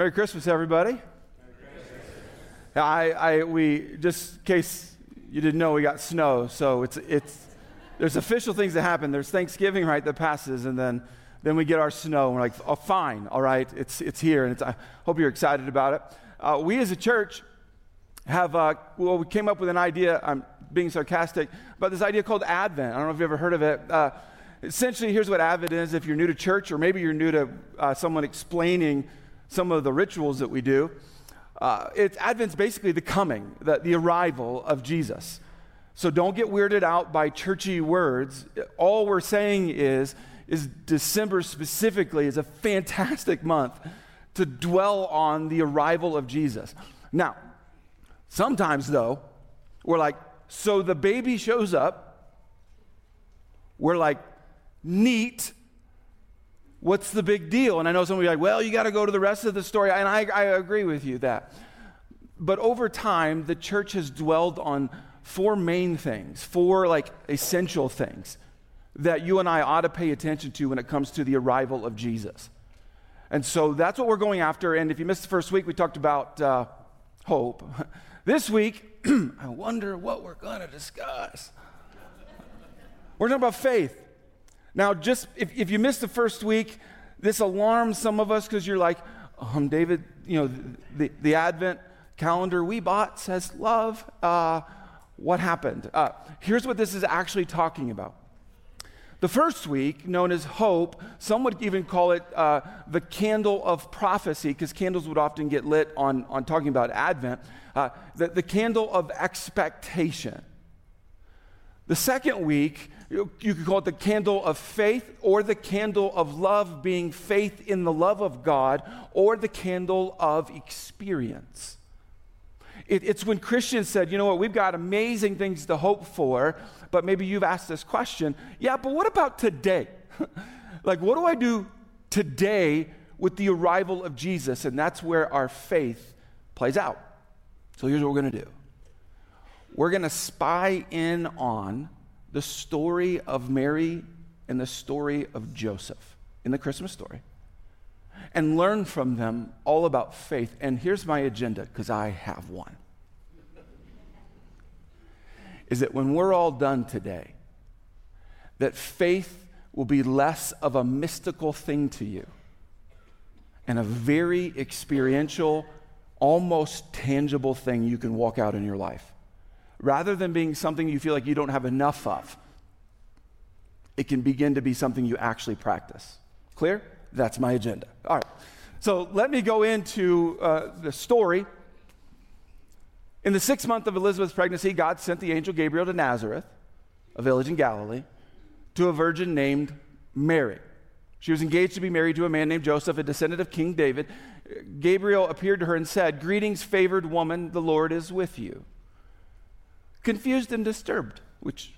Merry Christmas, everybody. Merry Christmas. I, I, we, just in case you didn't know, we got snow. So it's, it's, there's official things that happen. There's Thanksgiving, right, that passes, and then, then we get our snow. And we're like, oh, fine, all right, it's, it's here. And it's, I hope you're excited about it. Uh, we as a church have, uh, well, we came up with an idea, I'm being sarcastic, about this idea called Advent. I don't know if you've ever heard of it. Uh, essentially, here's what Advent is if you're new to church, or maybe you're new to uh, someone explaining some of the rituals that we do. Uh, it's, Advent's basically the coming, the, the arrival of Jesus. So don't get weirded out by churchy words. All we're saying is, is December specifically is a fantastic month to dwell on the arrival of Jesus. Now, sometimes though, we're like, so the baby shows up. We're like, neat. What's the big deal? And I know somebody like, well, you got to go to the rest of the story. And I, I agree with you that. But over time, the church has dwelled on four main things, four like essential things that you and I ought to pay attention to when it comes to the arrival of Jesus. And so that's what we're going after. And if you missed the first week, we talked about uh, hope. This week, I wonder what we're going to discuss. We're talking about faith. Now, just if, if you missed the first week, this alarms some of us because you're like, um, David, you know, the, the Advent calendar we bought says love. Uh, what happened? Uh, here's what this is actually talking about. The first week, known as Hope, some would even call it uh, the candle of prophecy, because candles would often get lit on, on talking about Advent, uh, the, the candle of expectation. The second week, you, could call it the candle of faith or the candle of love, being faith in the love of God, or the candle of experience. It, it's when Christians said, you know what, we've got amazing things to hope for, but maybe you've asked this question yeah, but what about today? like, what do I do today with the arrival of Jesus? And that's where our faith plays out. So here's what we're going to do we're going to spy in on the story of Mary and the story of Joseph in the Christmas story and learn from them all about faith. And here's my agenda because I have one is that when we're all done today, that faith will be less of a mystical thing to you and a very experiential, almost tangible thing you can walk out in your life. Rather than being something you feel like you don't have enough of, it can begin to be something you actually practice. Clear? That's my agenda. All right. So let me go into uh, the story in the sixth month of Elizabeth's pregnancy, God sent the angel Gabriel to Nazareth, a village in Galilee, to a virgin named Mary. She was engaged to be married to a man named Joseph, a descendant of King David. Gabriel appeared to her and said, Greetings, favored woman, the Lord is with you. Confused and disturbed, which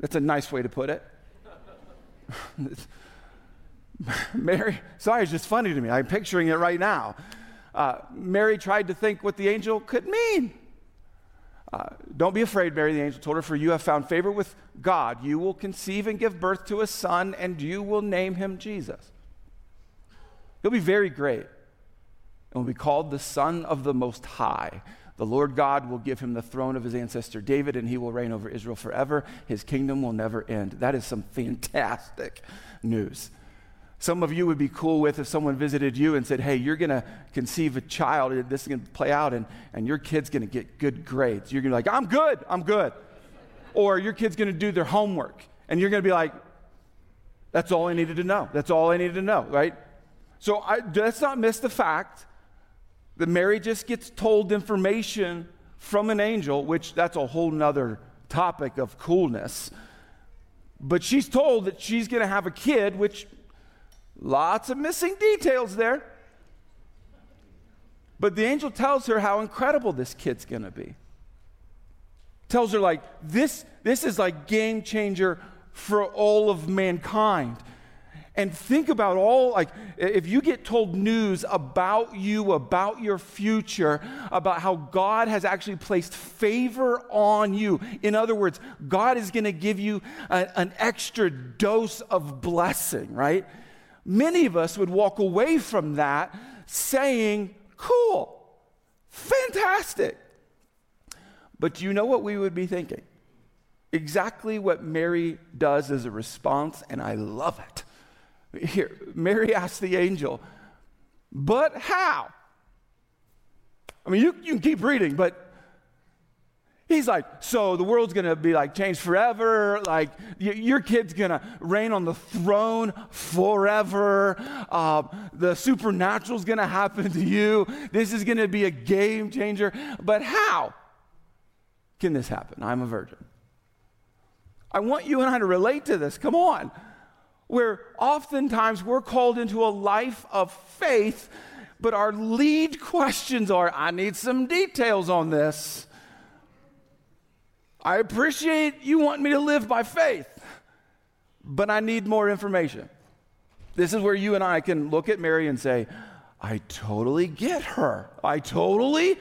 that's a nice way to put it. Mary, sorry, it's just funny to me. I'm picturing it right now uh, Mary tried to think what the angel could mean. Uh, don't be afraid, Mary, the angel told her, for you have found favor with God. You will conceive and give birth to a son, and you will name him Jesus. He'll be very great and will be called the Son of the Most High. The Lord God will give him the throne of his ancestor David, and he will reign over Israel forever. His kingdom will never end. That is some fantastic news. Some of you would be cool with if someone visited you and said, Hey, you're going to conceive a child, this is going to play out, and, and your kid's going to get good grades. You're going to be like, I'm good, I'm good. or your kid's going to do their homework, and you're going to be like, That's all I needed to know. That's all I needed to know, right? So I, let's not miss the fact that Mary just gets told information from an angel, which that's a whole nother topic of coolness. But she's told that she's going to have a kid, which Lots of missing details there. But the angel tells her how incredible this kid's going to be. Tells her like this this is like game changer for all of mankind. And think about all like if you get told news about you, about your future, about how God has actually placed favor on you. In other words, God is going to give you a, an extra dose of blessing, right? many of us would walk away from that saying, Cool, fantastic. But do you know what we would be thinking? Exactly what Mary does as a response, and I love it. Here, Mary asked the angel, But how? I mean, you, you can keep reading, but He's like, so the world's gonna be like changed forever. Like y- your kid's gonna reign on the throne forever. Uh, the supernatural's gonna happen to you. This is gonna be a game changer. But how can this happen? I'm a virgin. I want you and I to relate to this. Come on. Where oftentimes we're called into a life of faith, but our lead questions are I need some details on this. I appreciate you want me to live by faith, but I need more information. This is where you and I can look at Mary and say, I totally get her. I totally.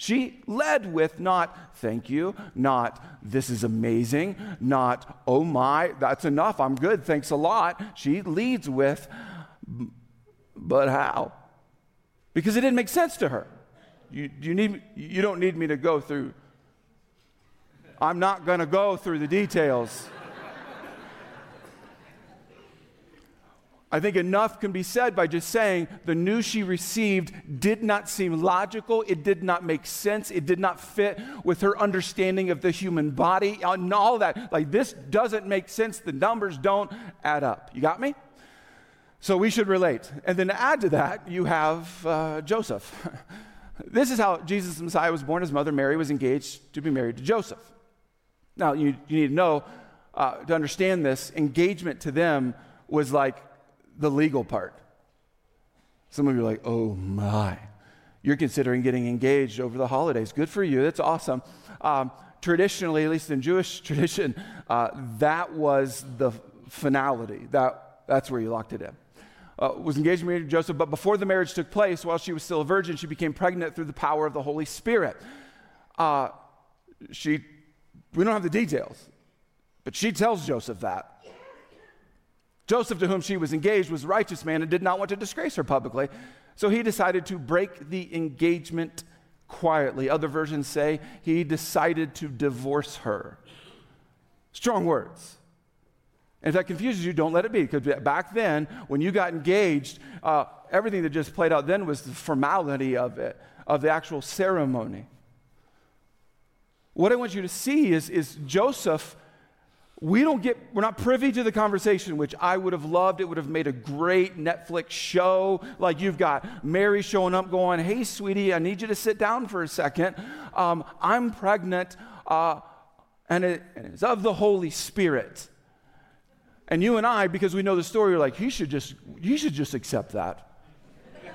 She led with not thank you, not this is amazing, not oh my, that's enough, I'm good, thanks a lot. She leads with, but how? Because it didn't make sense to her. You, you, need, you don't need me to go through I'm not going to go through the details. I think enough can be said by just saying the news she received did not seem logical. It did not make sense. It did not fit with her understanding of the human body and all that. Like, this doesn't make sense. The numbers don't add up. You got me? So we should relate. And then to add to that, you have uh, Joseph. this is how Jesus the Messiah was born. His mother Mary was engaged to be married to Joseph. Now, you, you need to know, uh, to understand this, engagement to them was like the legal part. Some of you are like, oh my. You're considering getting engaged over the holidays. Good for you. That's awesome. Um, traditionally, at least in Jewish tradition, uh, that was the finality. That, that's where you locked it in. Uh, was engaged to Joseph, but before the marriage took place, while she was still a virgin, she became pregnant through the power of the Holy Spirit. Uh, she we don't have the details, but she tells Joseph that. Joseph, to whom she was engaged, was a righteous man and did not want to disgrace her publicly. So he decided to break the engagement quietly. Other versions say he decided to divorce her. Strong words. And if that confuses you, don't let it be. Because back then, when you got engaged, uh, everything that just played out then was the formality of it, of the actual ceremony. What I want you to see is, is Joseph, we don't get, we're not privy to the conversation, which I would have loved. It would have made a great Netflix show. Like you've got Mary showing up going, hey, sweetie, I need you to sit down for a second. Um, I'm pregnant, uh, and, it, and it's of the Holy Spirit. And you and I, because we know the story, are like, he should just, you should just accept that.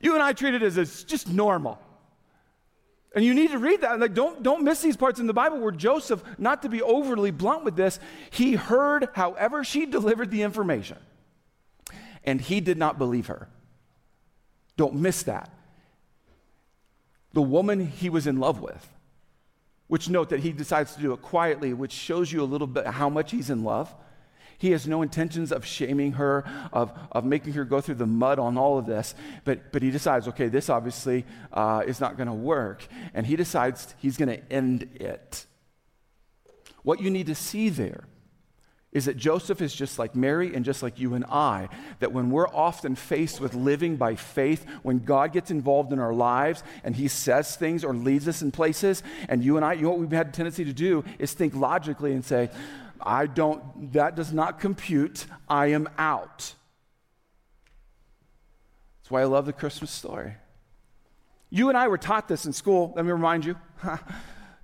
you and I treat it as it's just normal. And you need to read that. Like, don't, don't miss these parts in the Bible where Joseph, not to be overly blunt with this, he heard however she delivered the information. And he did not believe her. Don't miss that. The woman he was in love with, which note that he decides to do it quietly, which shows you a little bit how much he's in love. He has no intentions of shaming her, of, of making her go through the mud on all of this. But, but he decides, okay, this obviously uh, is not going to work. And he decides he's going to end it. What you need to see there is that Joseph is just like Mary and just like you and I. That when we're often faced with living by faith, when God gets involved in our lives and He says things or leads us in places, and you and I, you know what we've had a tendency to do is think logically and say, I don't, that does not compute. I am out. That's why I love the Christmas story. You and I were taught this in school. Let me remind you,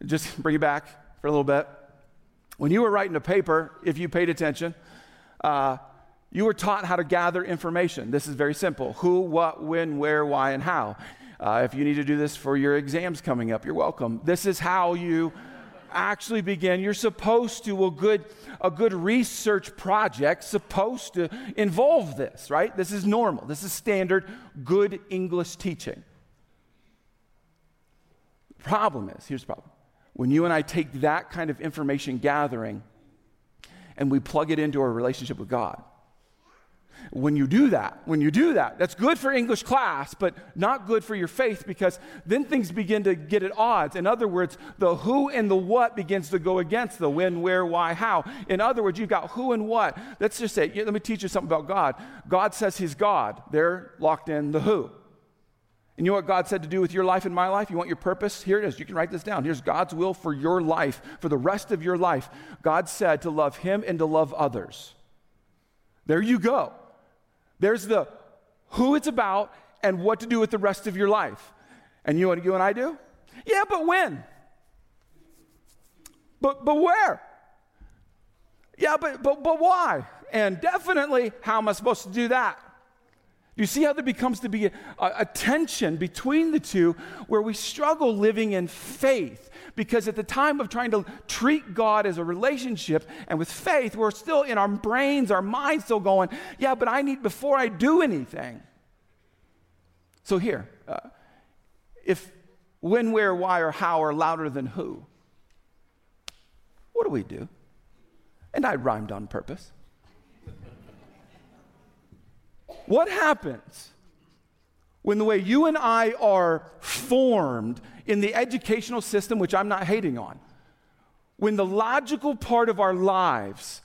just bring you back for a little bit. When you were writing a paper, if you paid attention, uh, you were taught how to gather information. This is very simple who, what, when, where, why, and how. Uh, if you need to do this for your exams coming up, you're welcome. This is how you actually begin. You're supposed to, a good, a good research project, supposed to involve this, right? This is normal. This is standard good English teaching. The problem is here's the problem. When you and I take that kind of information gathering, and we plug it into our relationship with God. When you do that, when you do that, that's good for English class, but not good for your faith because then things begin to get at odds. In other words, the who and the what begins to go against the when, where, why, how. In other words, you've got who and what. Let's just say, let me teach you something about God. God says He's God. They're locked in the who. And you know what God said to do with your life and my life? You want your purpose? Here it is. You can write this down. Here's God's will for your life, for the rest of your life. God said to love Him and to love others. There you go. There's the who it's about and what to do with the rest of your life. And you know you and I do? Yeah, but when? But, but where? Yeah, but, but, but why? And definitely, how am I supposed to do that? You see how there becomes to be a, a, tension between the two where we struggle living in faith because at the time of trying to treat God as a relationship and with faith, we're still in our brains, our minds still going, yeah, but I need before I do anything. So here, uh, if when, where, why, or how are louder than who, what do we do? And I rhymed on purpose. what happens when the way you and I are formed in the educational system, which I'm not hating on, when the logical part of our lives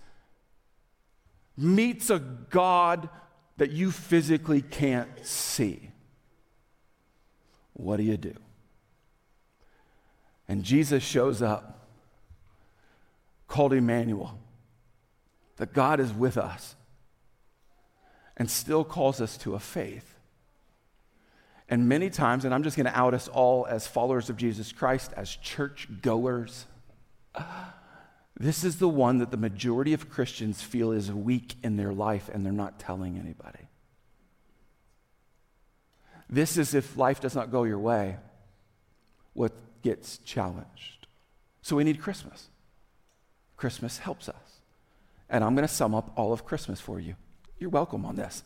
meets a God that you physically can't see, what do you do? And Jesus shows up, called Emmanuel, that God is with us, and still calls us to a faith and many times, and I'm just going to out us all as followers of Jesus Christ, as church goers, this is the one that the majority of Christians feel is weak in their life and they're not telling anybody. This is if life does not go your way, what gets challenged. So we need Christmas. Christmas helps us. And I'm going to sum up all of Christmas for you. You're welcome on this.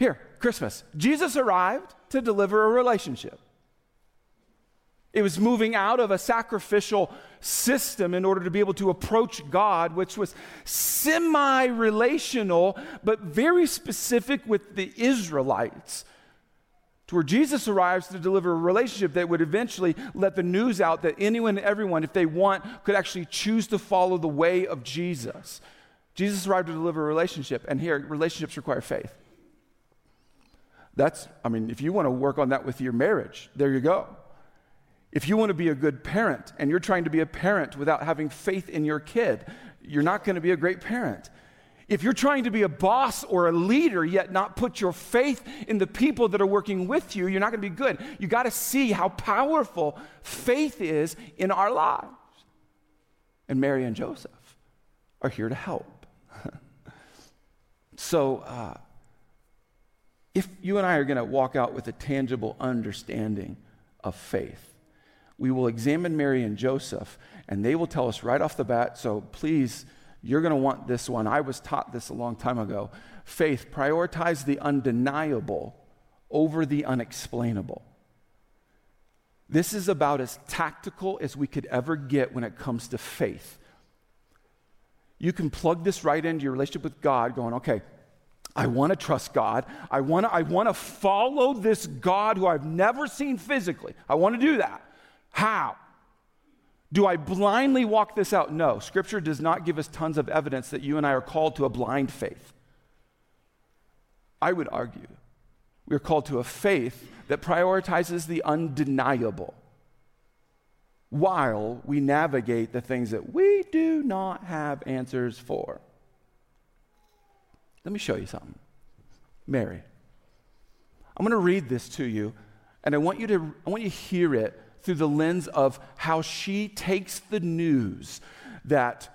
Here, Christmas. Jesus arrived to deliver a relationship. It was moving out of a sacrificial system in order to be able to approach God, which was semi relational, but very specific with the Israelites. To where Jesus arrives to deliver a relationship that would eventually let the news out that anyone and everyone, if they want, could actually choose to follow the way of Jesus. Jesus arrived to deliver a relationship, and here, relationships require faith. That's, I mean, if you want to work on that with your marriage, there you go. If you want to be a good parent and you're trying to be a parent without having faith in your kid, you're not going to be a great parent. If you're trying to be a boss or a leader yet not put your faith in the people that are working with you, you're not going to be good. You got to see how powerful faith is in our lives. And Mary and Joseph are here to help. so, uh, if you and I are going to walk out with a tangible understanding of faith, we will examine Mary and Joseph, and they will tell us right off the bat. So please, you're going to want this one. I was taught this a long time ago. Faith, prioritize the undeniable over the unexplainable. This is about as tactical as we could ever get when it comes to faith. You can plug this right into your relationship with God, going, okay, I want to trust God. I want to I want to follow this God who I've never seen physically. I want to do that. How? Do I blindly walk this out? No. Scripture does not give us tons of evidence that you and I are called to a blind faith. I would argue we are called to a faith that prioritizes the undeniable while we navigate the things that we do not have answers for. Let me show you something. Mary. I'm going to read this to you, and I want you to I want you to hear it through the lens of how she takes the news that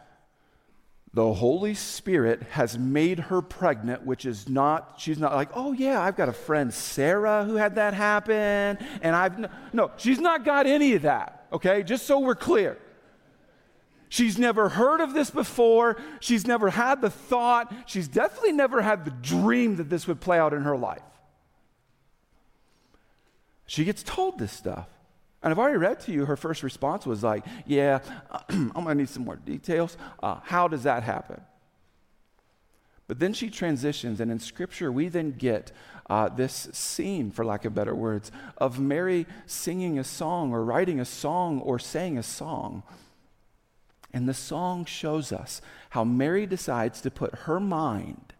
the Holy Spirit has made her pregnant, which is not, she's not like, oh yeah, I've got a friend, Sarah, who had that happen, and I've, no, no she's not got any of that, okay? Just so we're clear. She's never heard of this before. She's never had the thought. She's definitely never had the dream that this would play out in her life. She gets told this stuff. And I've already read to you, her first response was like, Yeah, I'm going to need some more details. Uh, how does that happen? But then she transitions, and in Scripture, we then get uh, this scene, for lack of better words, of Mary singing a song, or writing a song, or saying a song. And the song shows us how Mary decides to put her mind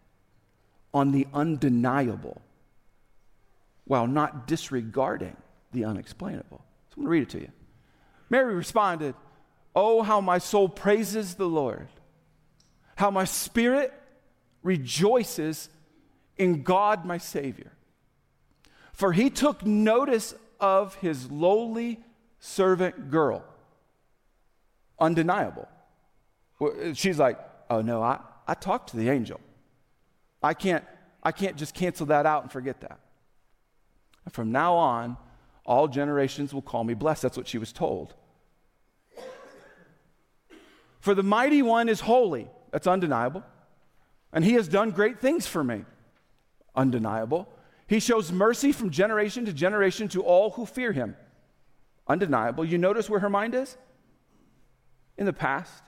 on the undeniable while not disregarding the unexplainable. So I'm going to read it to you. Mary responded, Oh, how my soul praises the Lord, how my spirit rejoices in God my Savior. For he took notice of his lowly servant girl. Undeniable. She's like, oh no, I, I talked to the angel. I can't, I can't just cancel that out and forget that. And from now on, all generations will call me blessed. That's what she was told. For the mighty one is holy. That's undeniable. And he has done great things for me. Undeniable. He shows mercy from generation to generation to all who fear him. Undeniable. You notice where her mind is? In the past.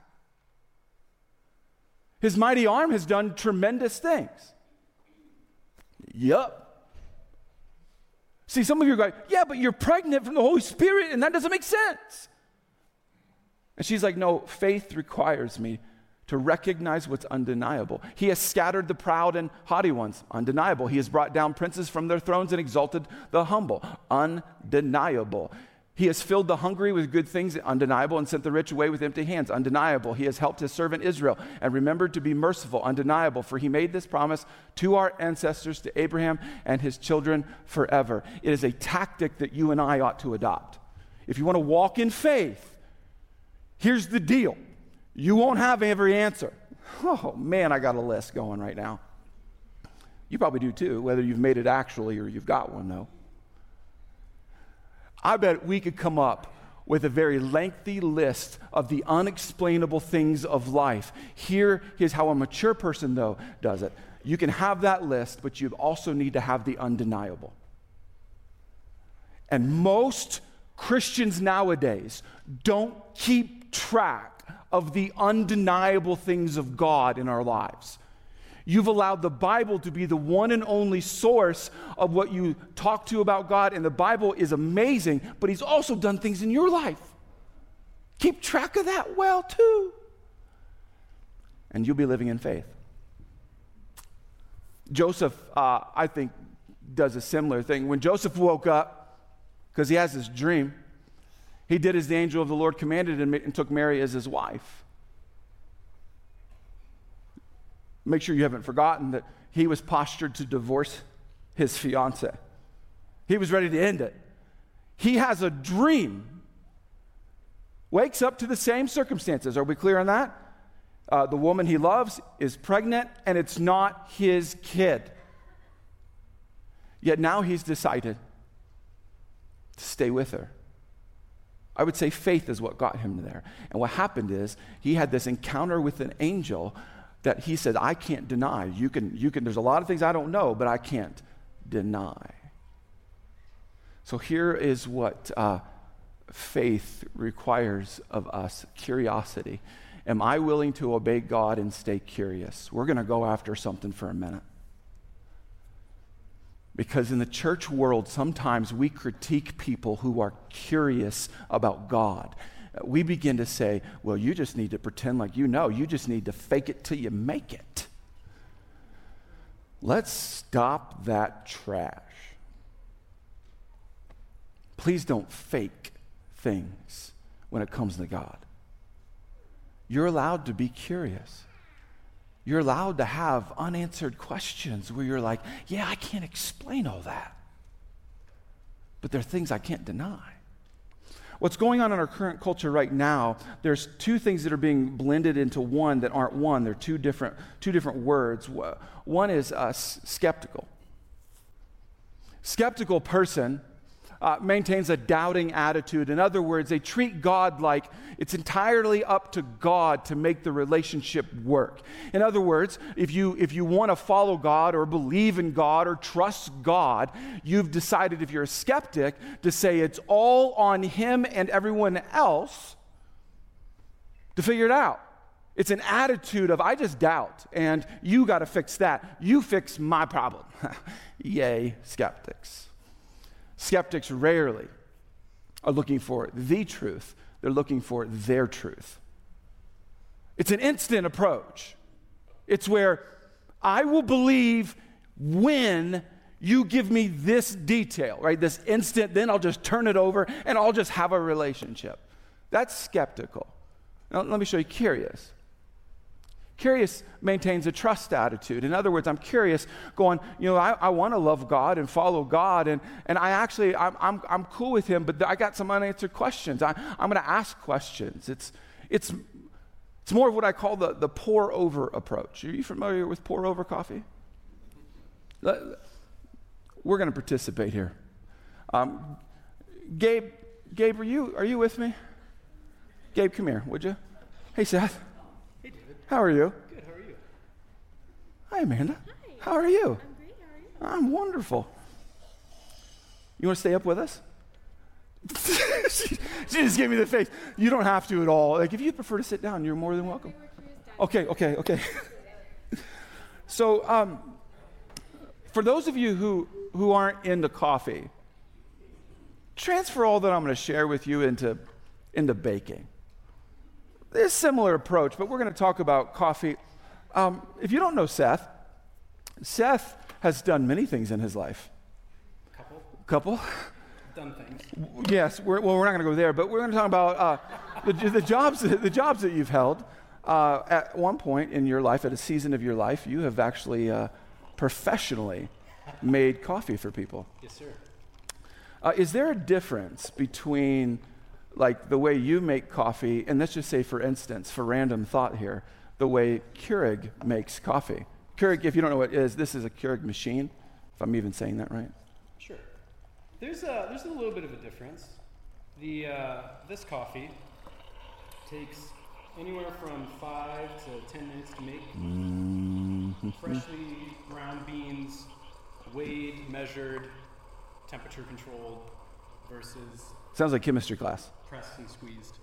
His mighty arm has done tremendous things. Yup. See, some of you are going, yeah, but you're pregnant from the Holy Spirit, and that doesn't make sense. And she's like, no, faith requires me to recognize what's undeniable. He has scattered the proud and haughty ones, undeniable. He has brought down princes from their thrones and exalted the humble, undeniable. He has filled the hungry with good things, undeniable, and sent the rich away with empty hands, undeniable. He has helped his servant Israel and remembered to be merciful, undeniable, for he made this promise to our ancestors, to Abraham and his children forever. It is a tactic that you and I ought to adopt. If you want to walk in faith, here's the deal you won't have every answer. Oh man, I got a list going right now. You probably do too, whether you've made it actually or you've got one though. I bet we could come up with a very lengthy list of the unexplainable things of life. Here is how a mature person, though, does it. You can have that list, but you also need to have the undeniable. And most Christians nowadays don't keep track of the undeniable things of God in our lives. You've allowed the Bible to be the one and only source of what you talk to about God, and the Bible is amazing, but He's also done things in your life. Keep track of that well, too. And you'll be living in faith. Joseph, uh, I think, does a similar thing. When Joseph woke up, because he has this dream, he did as the angel of the Lord commanded and, and took Mary as his wife. Make sure you haven't forgotten that he was postured to divorce his fiance. He was ready to end it. He has a dream, wakes up to the same circumstances. Are we clear on that? Uh, the woman he loves is pregnant, and it's not his kid. Yet now he's decided to stay with her. I would say faith is what got him there. And what happened is he had this encounter with an angel that he said, I can't deny. You can, you can, there's a lot of things I don't know, but I can't deny. So here is what uh, faith requires of us curiosity. Am I willing to obey God and stay curious? We're going to go after something for a minute. Because in the church world, sometimes we critique people who are curious about God we begin to say, well, you just need to pretend like you know. You just need to fake it till you make it. Let's stop that trash. Please don't fake things when it comes to God. You're allowed to be curious. You're allowed to have unanswered questions where you're like, yeah, I can't explain all that. But there are things I can't deny. What's going on in our current culture right now, there's two things that are being blended into one that aren't one. They're two different, two different words. One is uh, skeptical. Skeptical person uh, maintains a doubting attitude. In other words, they treat God like it's entirely up to God to make the relationship work. In other words, if you, if you want to follow God or believe in God or trust God, you've decided, if you're a skeptic, to say it's all on Him and everyone else to figure it out. It's an attitude of, I just doubt, and you got to fix that. You fix my problem. Yay, skeptics. Skeptics rarely are looking for the truth, they're looking for their truth. It's an instant approach. It's where I will believe when you give me this detail, right? This instant, then I'll just turn it over and I'll just have a relationship. That's skeptical. Now, let me show you curious. Curious maintains a trust attitude. In other words, I'm curious, going, you know, I, I want to love God and follow God, and, and I actually, I'm, I'm, I'm cool with Him, but I got some unanswered questions. I, I'm going to ask questions. It's, it's, it's more of what I call the, the pour over approach. Are you familiar with pour over coffee? We're going to participate here. Um, Gabe, Gabe, are you, are you with me? Gabe, come here, would you? Hey, Seth. Hey, David. How are you? Good. How are you? Hi, Amanda. Hi. How are you? I'm great. How are you? I'm wonderful. You want to stay up with us? she, she just gave me the face. You don't have to at all. Like, if you prefer to sit down, you're more than welcome. Okay, okay, okay. so, um, for those of you who, who aren't into coffee, transfer all that I'm going to share with you into, into baking. There's a similar approach, but we're going to talk about coffee. Um, if you don't know Seth, Seth has done many things in his life. Couple. Couple? Done things. Yes, we're, well, we're not going to go there, but we're going to talk about uh, the, the, jobs, the jobs that you've held. Uh, at one point in your life, at a season of your life, you have actually uh, professionally made coffee for people. Yes, sir. Uh, is there a difference between like the way you make coffee, and let's just say, for instance, for random thought here, the way Keurig makes coffee? Keurig, if you don't know what it is, this is a Keurig machine, if I'm even saying that right. Sure. There's a, there's a little bit of a difference. The, uh, this coffee takes anywhere from five to ten minutes to make. Mm-hmm. Freshly ground beans, weighed, measured, temperature controlled, versus Sounds like chemistry class. pressed and squeezed.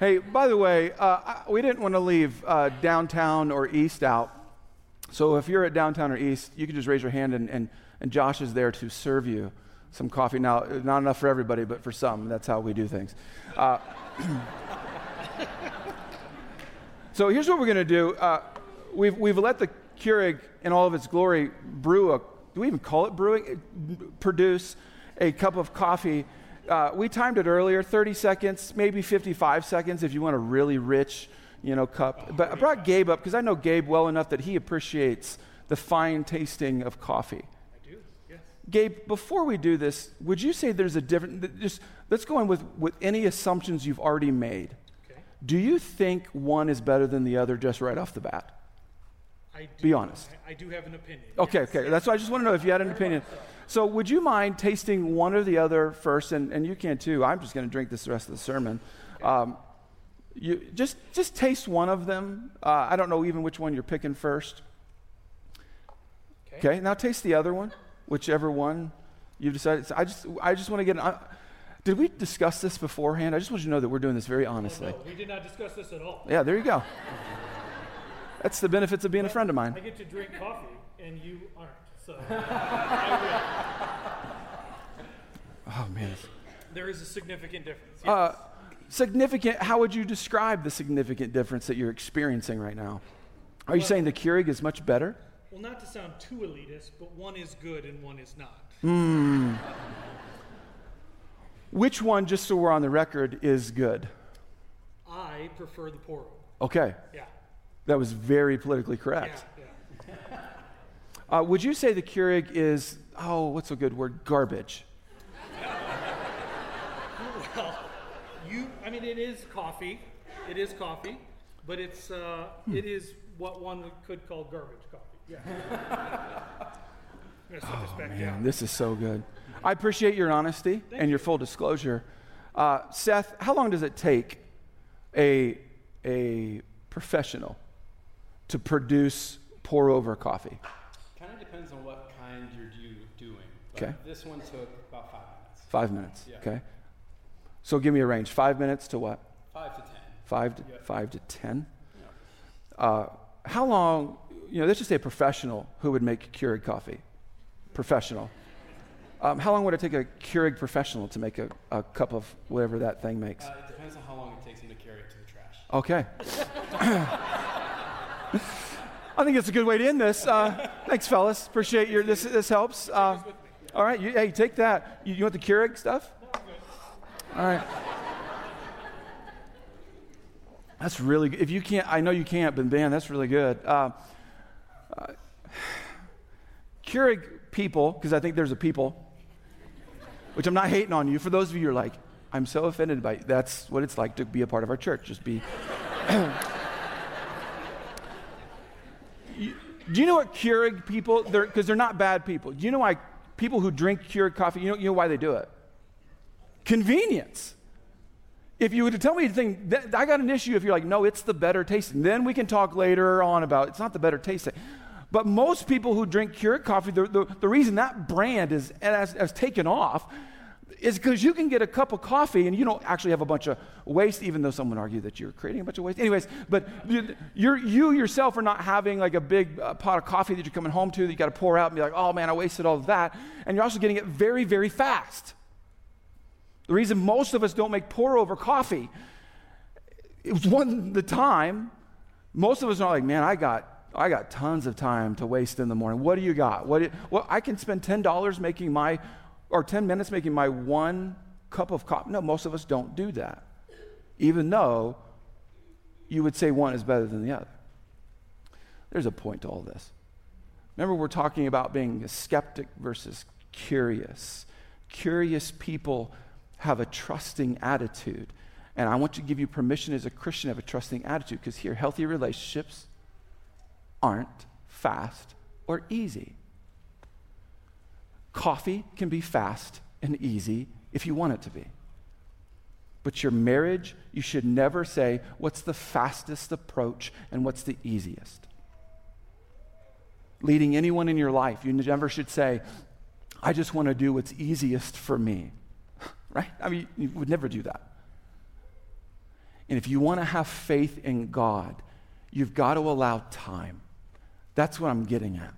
Hey, by the way, uh, we didn't want to leave uh, downtown or east out. So if you're at downtown or east, you can just raise your hand, and, and, and Josh is there to serve you some coffee. Now, not enough for everybody, but for some, that's how we do things. Uh, so here's what we're going to do. Uh, we've, we've let the Keurig in all of its glory brew a, do we even call it brewing? Produce a cup of coffee. Uh, we timed it earlier, 30 seconds, maybe 55 seconds if you want a really rich, you know, cup. But I brought Gabe up because I know Gabe well enough that he appreciates the fine tasting of coffee. I do, yes. Gabe, before we do this, would you say there's a different, just let's go in with, with any assumptions you've already made. Okay. Do you think one is better than the other just right off the bat? I do, Be honest. I, I do have an opinion. Okay, yes. okay. That's why I just want to know if you had an opinion. So, would you mind tasting one or the other first? And, and you can too. I'm just going to drink this the rest of the sermon. Um, you just just taste one of them. Uh, I don't know even which one you're picking first. Okay. Now taste the other one, whichever one you've decided. So I just I just want to get. an. Uh, did we discuss this beforehand? I just want you to know that we're doing this very Oh, honestly. no, we did not discuss this at all. Yeah, there you go. That's the benefits of being a friend of mine. I get to drink coffee, and you aren't. So I Oh man. there is a significant difference. Yes. Uh, significant, how would you describe the significant difference that you're experiencing right now? Are you saying the Keurig is much better? well, not to sound too elitist, but one is good and one is not. Which one, just so we're on the record, is good? I prefer the pour over. Okay, Yeah. that was very politically correct. yeah. Uh, would you say the Keurig is, oh, what's a good word? Garbage. Well, you. I mean, it is coffee. It is coffee, but it's uh, it is what one could call garbage coffee. Yeah. I'm gonna set this Man, down. this is so good. I appreciate your honesty and your full disclosure. Uh, Seth, how long does it take a, a professional to produce pour over coffee? Kind of depends on what kind you're do, doing. But Okay. This one took about five minutes. Five minutes. Yeah. Okay. So give me a range. Five minutes to what? Five to ten. Five to Yeah. five to ten. uh, how long, you know, let's just say a professional who would make Keurig coffee. Professional. Um, how long would it take a Keurig professional to make a, a cup of whatever that thing makes? Uh, it depends on how long it takes him to carry it to the trash. Okay. I think it's a good way to end this. Uh, thanks, fellas. Appreciate your this. This helps. Uh, all right. You, hey, take that. You, you want the Keurig stuff? All right. That's really good. If you can't, I know you can't, but man, that's really good. Uh, uh, Keurig people, because I think there's a people, which I'm not hating on you. For those of you who are like, I'm so offended by that's what it's like to be a part of our church. Just be. you, do you know what Keurig people? Because they're, they're not bad people. Do you know why people who drink Keurig coffee? You know, you know why they do it? Convenience. If you were to tell me anything, th- I got an issue if you're like, no, it's the better tasting. Then we can talk later on about it's not the better tasting. But most people who drink Keurig coffee, the, the, the reason that brand is, has, has taken off is because you can get a cup of coffee and you don't actually have a bunch of waste, even though someone argue that you're creating a bunch of waste. Anyways, but you, you yourself are not having like a big uh, pot of coffee that you're coming home to that you got to pour out and be like, oh man, I wasted all of that. And you're also getting it very, very fast. The reason most of us don't make pour over coffee, it was one the time, most of us are like, man, I got I got tons of time to waste in the morning. What do you got? What, do you, well, I can spend $10 making my, or 10 minutes making my one cup of coffee. No, most of us don't do that, even though you would say one is better than the other. There's a point to all this. Remember, we're talking about being a skeptic versus curious. Curious people have a trusting attitude. And I want to give you permission as a Christian to have a trusting attitude because here, healthy relationships aren't fast or easy. Coffee can be fast and easy if you want it to be. But your marriage, you should never say, what's the fastest approach and what's the easiest. Leading anyone in your life, you never should say, I just want to do what's easiest for me right? I mean, you would never do that. And if you want to have faith in God, you've got to allow time. That's what I'm getting at.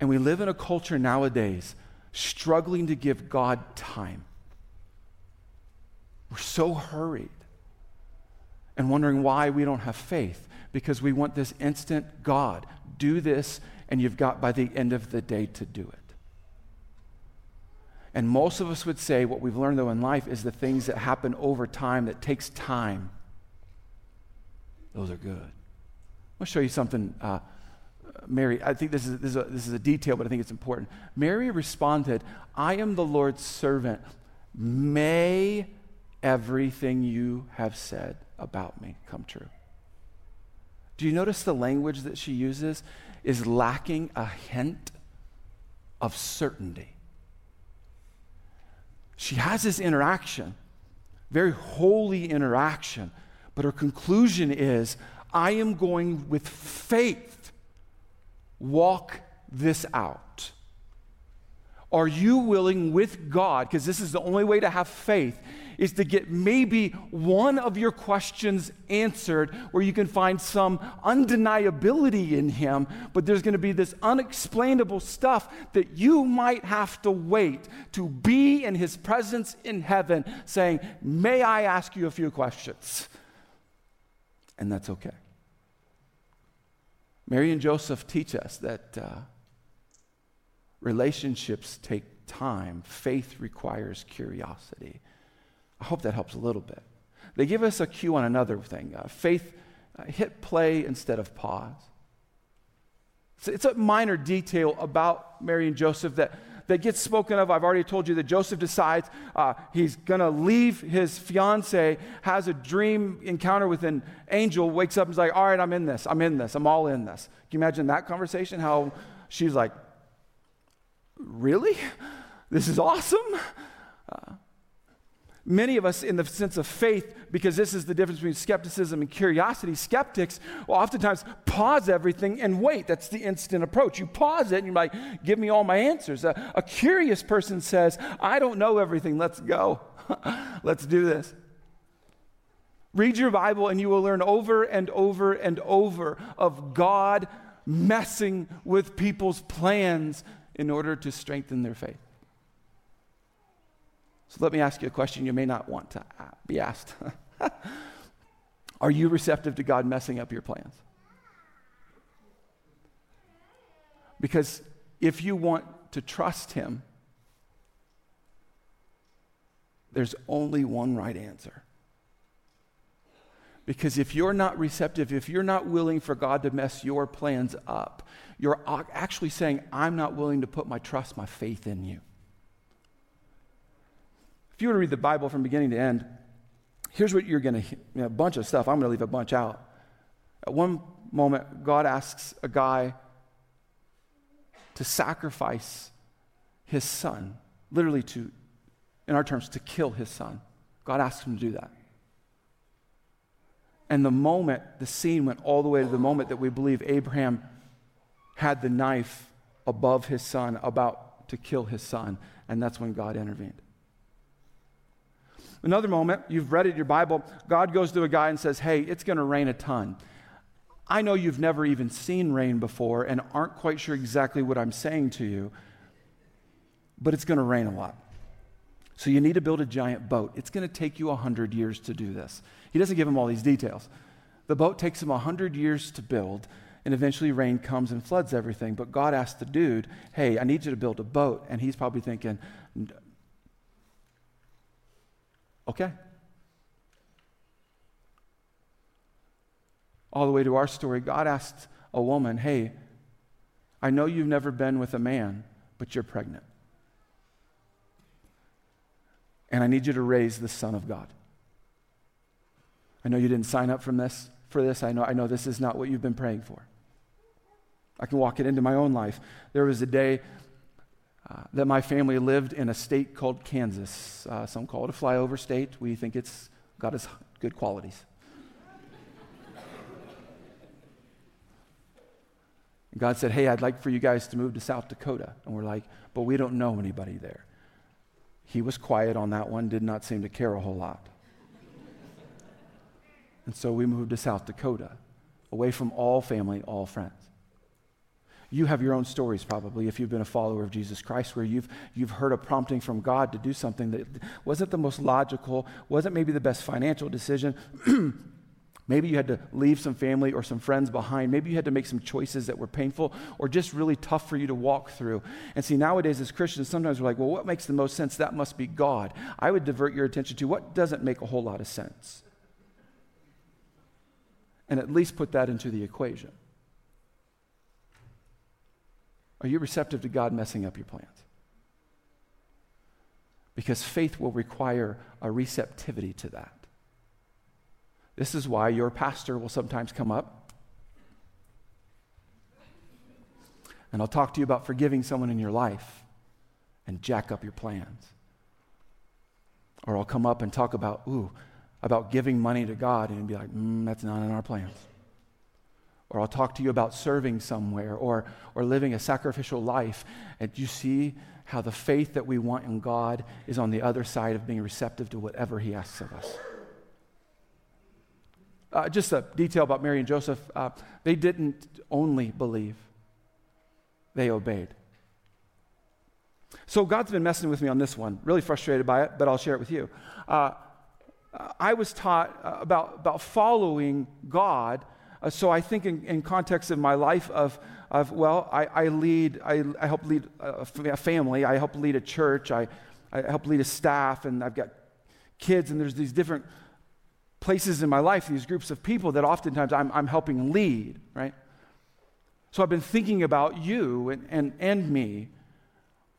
And we live in a culture nowadays struggling to give God time. We're so hurried and wondering why we don't have faith because we want this instant God. Do this, and you've got by the end of the day to do it. And most of us would say what we've learned, though, in life is the things that happen over time that takes time. Those are good. To show you something. Uh, Mary, I think this is, this, is a, this is a detail, but I think it's important. Mary responded, I am the Lord's servant. May everything you have said about me come true. Do you notice the language that she uses is lacking a hint of certainty? she has this interaction, very holy interaction, but her conclusion is I am going with faith, walk this out. Are you willing with God, because this is the only way to have faith, is to get maybe one of your questions answered where you can find some undeniability in Him, but there's going to be this unexplainable stuff that you might have to wait to be in His presence in heaven, saying, May I ask you a few questions? And that's okay. Mary and Joseph teach us that uh, relationships take time, faith requires curiosity. I hope that helps a little bit. They give us a cue on another thing uh, faith, uh, hit play instead of pause. It's, it's a minor detail about Mary and Joseph that, that gets spoken of. I've already told you that Joseph decides uh, he's going to leave his fiance, has a dream encounter with an angel, wakes up and is like, All right, I'm in this. I'm in this. I'm all in this. Can you imagine that conversation? How she's like, Really? This is awesome? Uh, Many of us, in the sense of faith, because this is the difference between skepticism and curiosity, skeptics will oftentimes pause everything and wait. That's the instant approach. You pause it and you're like, give me all my answers. A, a curious person says, I don't know everything. Let's go. Let's do this. Read your Bible and you will learn over and over and over of God messing with people's plans in order to strengthen their faith. So let me ask you a question you may not want to be asked. Are you receptive to God messing up your plans? Because if you want to trust Him, there's only one right answer. Because if you're not receptive, if you're not willing for God to mess your plans up, you're actually saying, I'm not willing to put my trust, my faith in you. If you were to read the Bible from beginning to end, here's what you're going to, know, a bunch of stuff. I'm going to leave a bunch out. At one moment, God asks a guy to sacrifice his son, literally to, in our terms, to kill his son. God asks him to do that. And the moment, the scene went all the way to the moment that we believe Abraham had the knife above his son, about to kill his son. And that's when God intervened. Another moment, you've read it in your Bible, God goes to a guy and says, Hey, it's going to rain a ton. I know you've never even seen rain before and aren't quite sure exactly what I'm saying to you, but it's going to rain a lot. So you need to build a giant boat. It's going to take you 100 years to do this. He doesn't give him all these details. The boat takes him 100 years to build, and eventually rain comes and floods everything. But God asked the dude, Hey, I need you to build a boat. And he's probably thinking, Okay. All the way to our story, God asked a woman, Hey, I know you've never been with a man, but you're pregnant. And I need you to raise the Son of God. I know you didn't sign up from this for this. I know, I know this is not what you've been praying for. I can walk it into my own life. There was a day uh, that my family lived in a state called Kansas. Uh, some call it a flyover state. We think it's got its good qualities. God said, Hey, I'd like for you guys to move to South Dakota. And we're like, But we don't know anybody there. He was quiet on that one, did not seem to care a whole lot. And so we moved to South Dakota, away from all family, all friends. You have your own stories, probably, if you've been a follower of Jesus Christ, where you've, you've heard a prompting from God to do something that wasn't the most logical, wasn't maybe the best financial decision. maybe you had to leave some family or some friends behind. Maybe you had to make some choices that were painful or just really tough for you to walk through. And see, nowadays as Christians, sometimes we're like, well, what makes the most sense? That must be God. I would divert your attention to what doesn't make a whole lot of sense. And at least put that into the equation. Are you receptive to God messing up your plans? Because faith will require a receptivity to that. This is why your pastor will sometimes come up and I'll talk to you about forgiving someone in your life and jack up your plans. Or I'll come up and talk about, ooh, about giving money to God and be like, mm, that's not in our plans or I'll talk to you about serving somewhere or, or living a sacrificial life. And you see how the faith that we want in God is on the other side of being receptive to whatever He asks of us. Uh, just a detail about Mary and Joseph uh, they didn't only believe, they obeyed. So God's been messing with me on this one, really frustrated by it, but I'll share it with you. Uh, I was taught about, about following God uh, so I think in, in, context of my life of, of well, I, I lead, I, I, help lead a, family, I help lead a church, I, I help lead a staff, and I've got kids, and there's these different places in my life, these groups of people that oftentimes I'm, I'm helping lead, right? So I've been thinking about you and, and, and me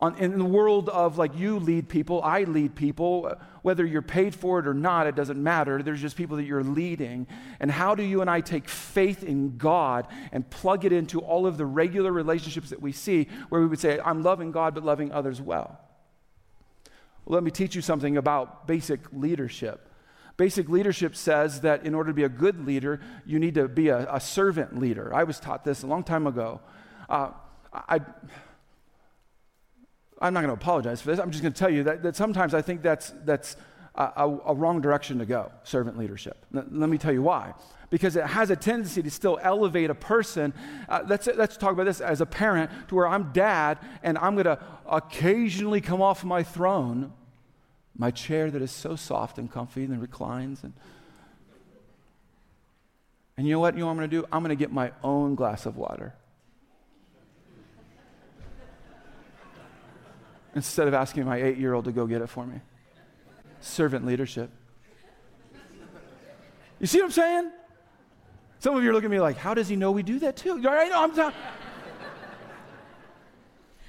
on, in the world of like you lead people, I lead people, whether you're paid for it or not, it doesn't matter. There's just people that you're leading. And how do you and I take faith in God and plug it into all of the regular relationships that we see where we would say, I'm loving God, but loving others well? well let me teach you something about basic leadership. Basic leadership says that in order to be a good leader, you need to be a, a servant leader. I was taught this a long time ago. Uh, I I'm not going to apologize for this. I'm just going to tell you that, that sometimes I think that's, that's a, a, a wrong direction to go, servant leadership. Let me tell you why. Because it has a tendency to still elevate a person. Uh, let's, let's talk about this as a parent to where I'm dad and I'm going to occasionally come off my throne, my chair that is so soft and comfy and reclines. And, and you know what? You know what I'm going to do? I'm going to get my own glass of water. Instead of asking my eight year old to go get it for me servant leadership. You see what I'm saying? Some of you are looking at me like, how does he know we do that too? I'm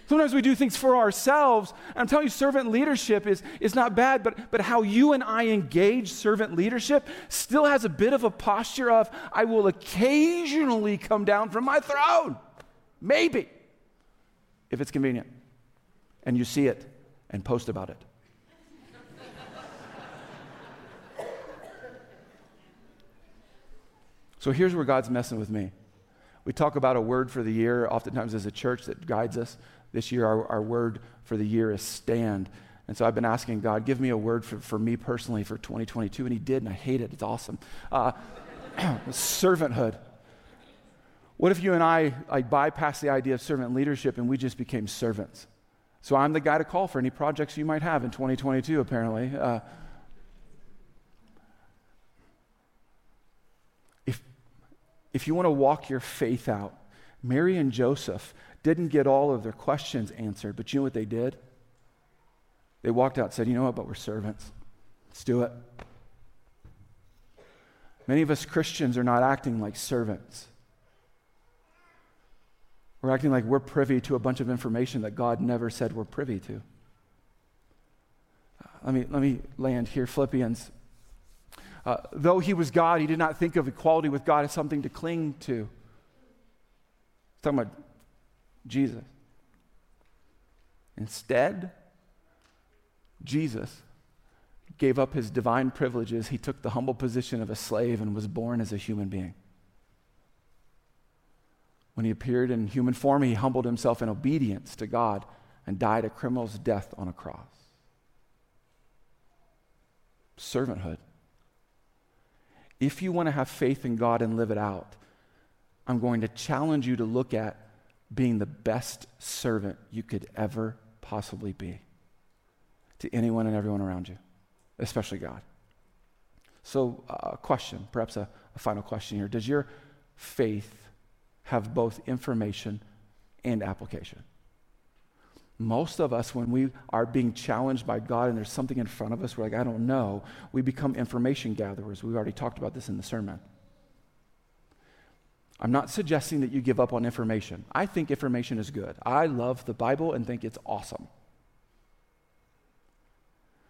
Sometimes we do things for ourselves. I'm telling you, servant leadership is, is not bad, but, but how you and I engage servant leadership still has a bit of a posture of, I will occasionally come down from my throne. Maybe. If it's convenient. And you see it and post about it. So here's where God's messing with me. We talk about a word for the year, oftentimes as a church that guides us. This year, our, our word for the year is stand. And so I've been asking God, give me a word for, for me personally for 2022. And He did, and I hate it. It's awesome. Uh, servanthood. What if you and I like bypass the idea of servant leadership and we just became servants? So I'm the guy to call for any projects you might have in 2022, apparently. Uh, if you want to walk your faith out, Mary and Joseph didn't get all of their questions answered, but you know what they did? They walked out and said, You know what, but we're servants. Let's do it. Many of us Christians are not acting like servants. We're acting like we're privy to a bunch of information that God never said we're privy to. Let me, let me land here. Philippians uh, though he was God, he did not think of equality with God as something to cling to. He's talking about Jesus. Instead, Jesus gave up his divine privileges. He took the humble position of a slave and was born as a human being. When he appeared in human form, he humbled himself in obedience to God and died a criminal's death on a cross. Servanthood if you want to have faith in God and live it out, I'm going to challenge you to look at being the best servant you could ever possibly be to anyone and everyone around you, especially God. So, a uh, question, perhaps a, a final question here. Does your faith have both information and application? Most of us, when we are being challenged by God and there's something in front of us, we're like, I don't know, we become information gatherers. We've already talked about this in the sermon. I'm not suggesting that you give up on information. I think information is good. I love the Bible and think it's awesome.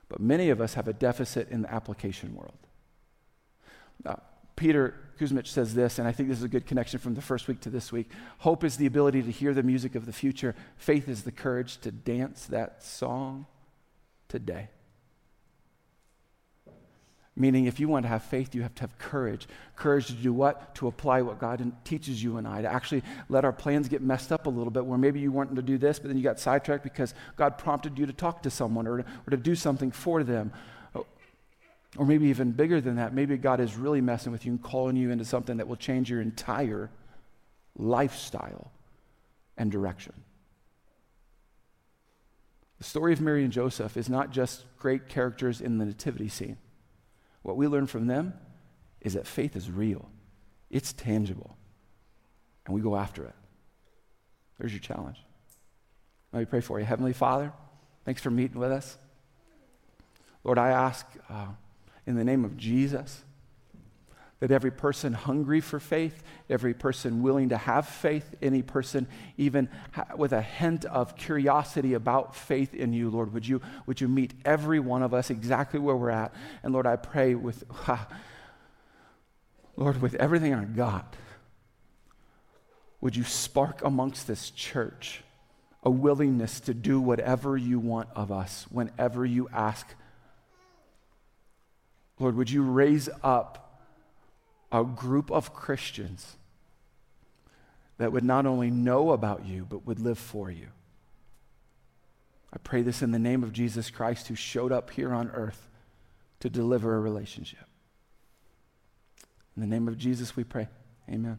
But many of us have a deficit in the application world. Peter Kuzmich says this, and I think this is a good connection from the first week to this week. Hope is the ability to hear the music of the future, faith is the courage to dance that song today. Meaning, if you want to have faith, you have to have courage. Courage to do what? To apply what God teaches you and I, to actually let our plans get messed up a little bit, where maybe you wanted to do this, but then you got sidetracked because God prompted you to talk to someone or, or to do something for them or maybe even bigger than that, maybe God is really messing with you and calling you into something that will change your entire lifestyle and direction. The story of Mary and Joseph is not just great characters in the nativity scene. What we learn from them is that faith is real, it's tangible, and we go after it. There's your challenge. Let me pray for you. Heavenly Father, thanks for meeting with us. Lord, I ask. Uh, in the name of Jesus. That every person hungry for faith, every person willing to have faith, any person even with a hint of curiosity about faith in you, Lord, would you, would you meet every one of us exactly where we're at? And Lord, I pray with, Lord, with everything I got, would you spark amongst this church a willingness to do whatever you want of us whenever you ask Lord, would you raise up a group of Christians that would not only know about you, but would live for you? I pray this in the name of Jesus Christ, who showed up here on earth to deliver a relationship. In the name of Jesus, we pray. Amen.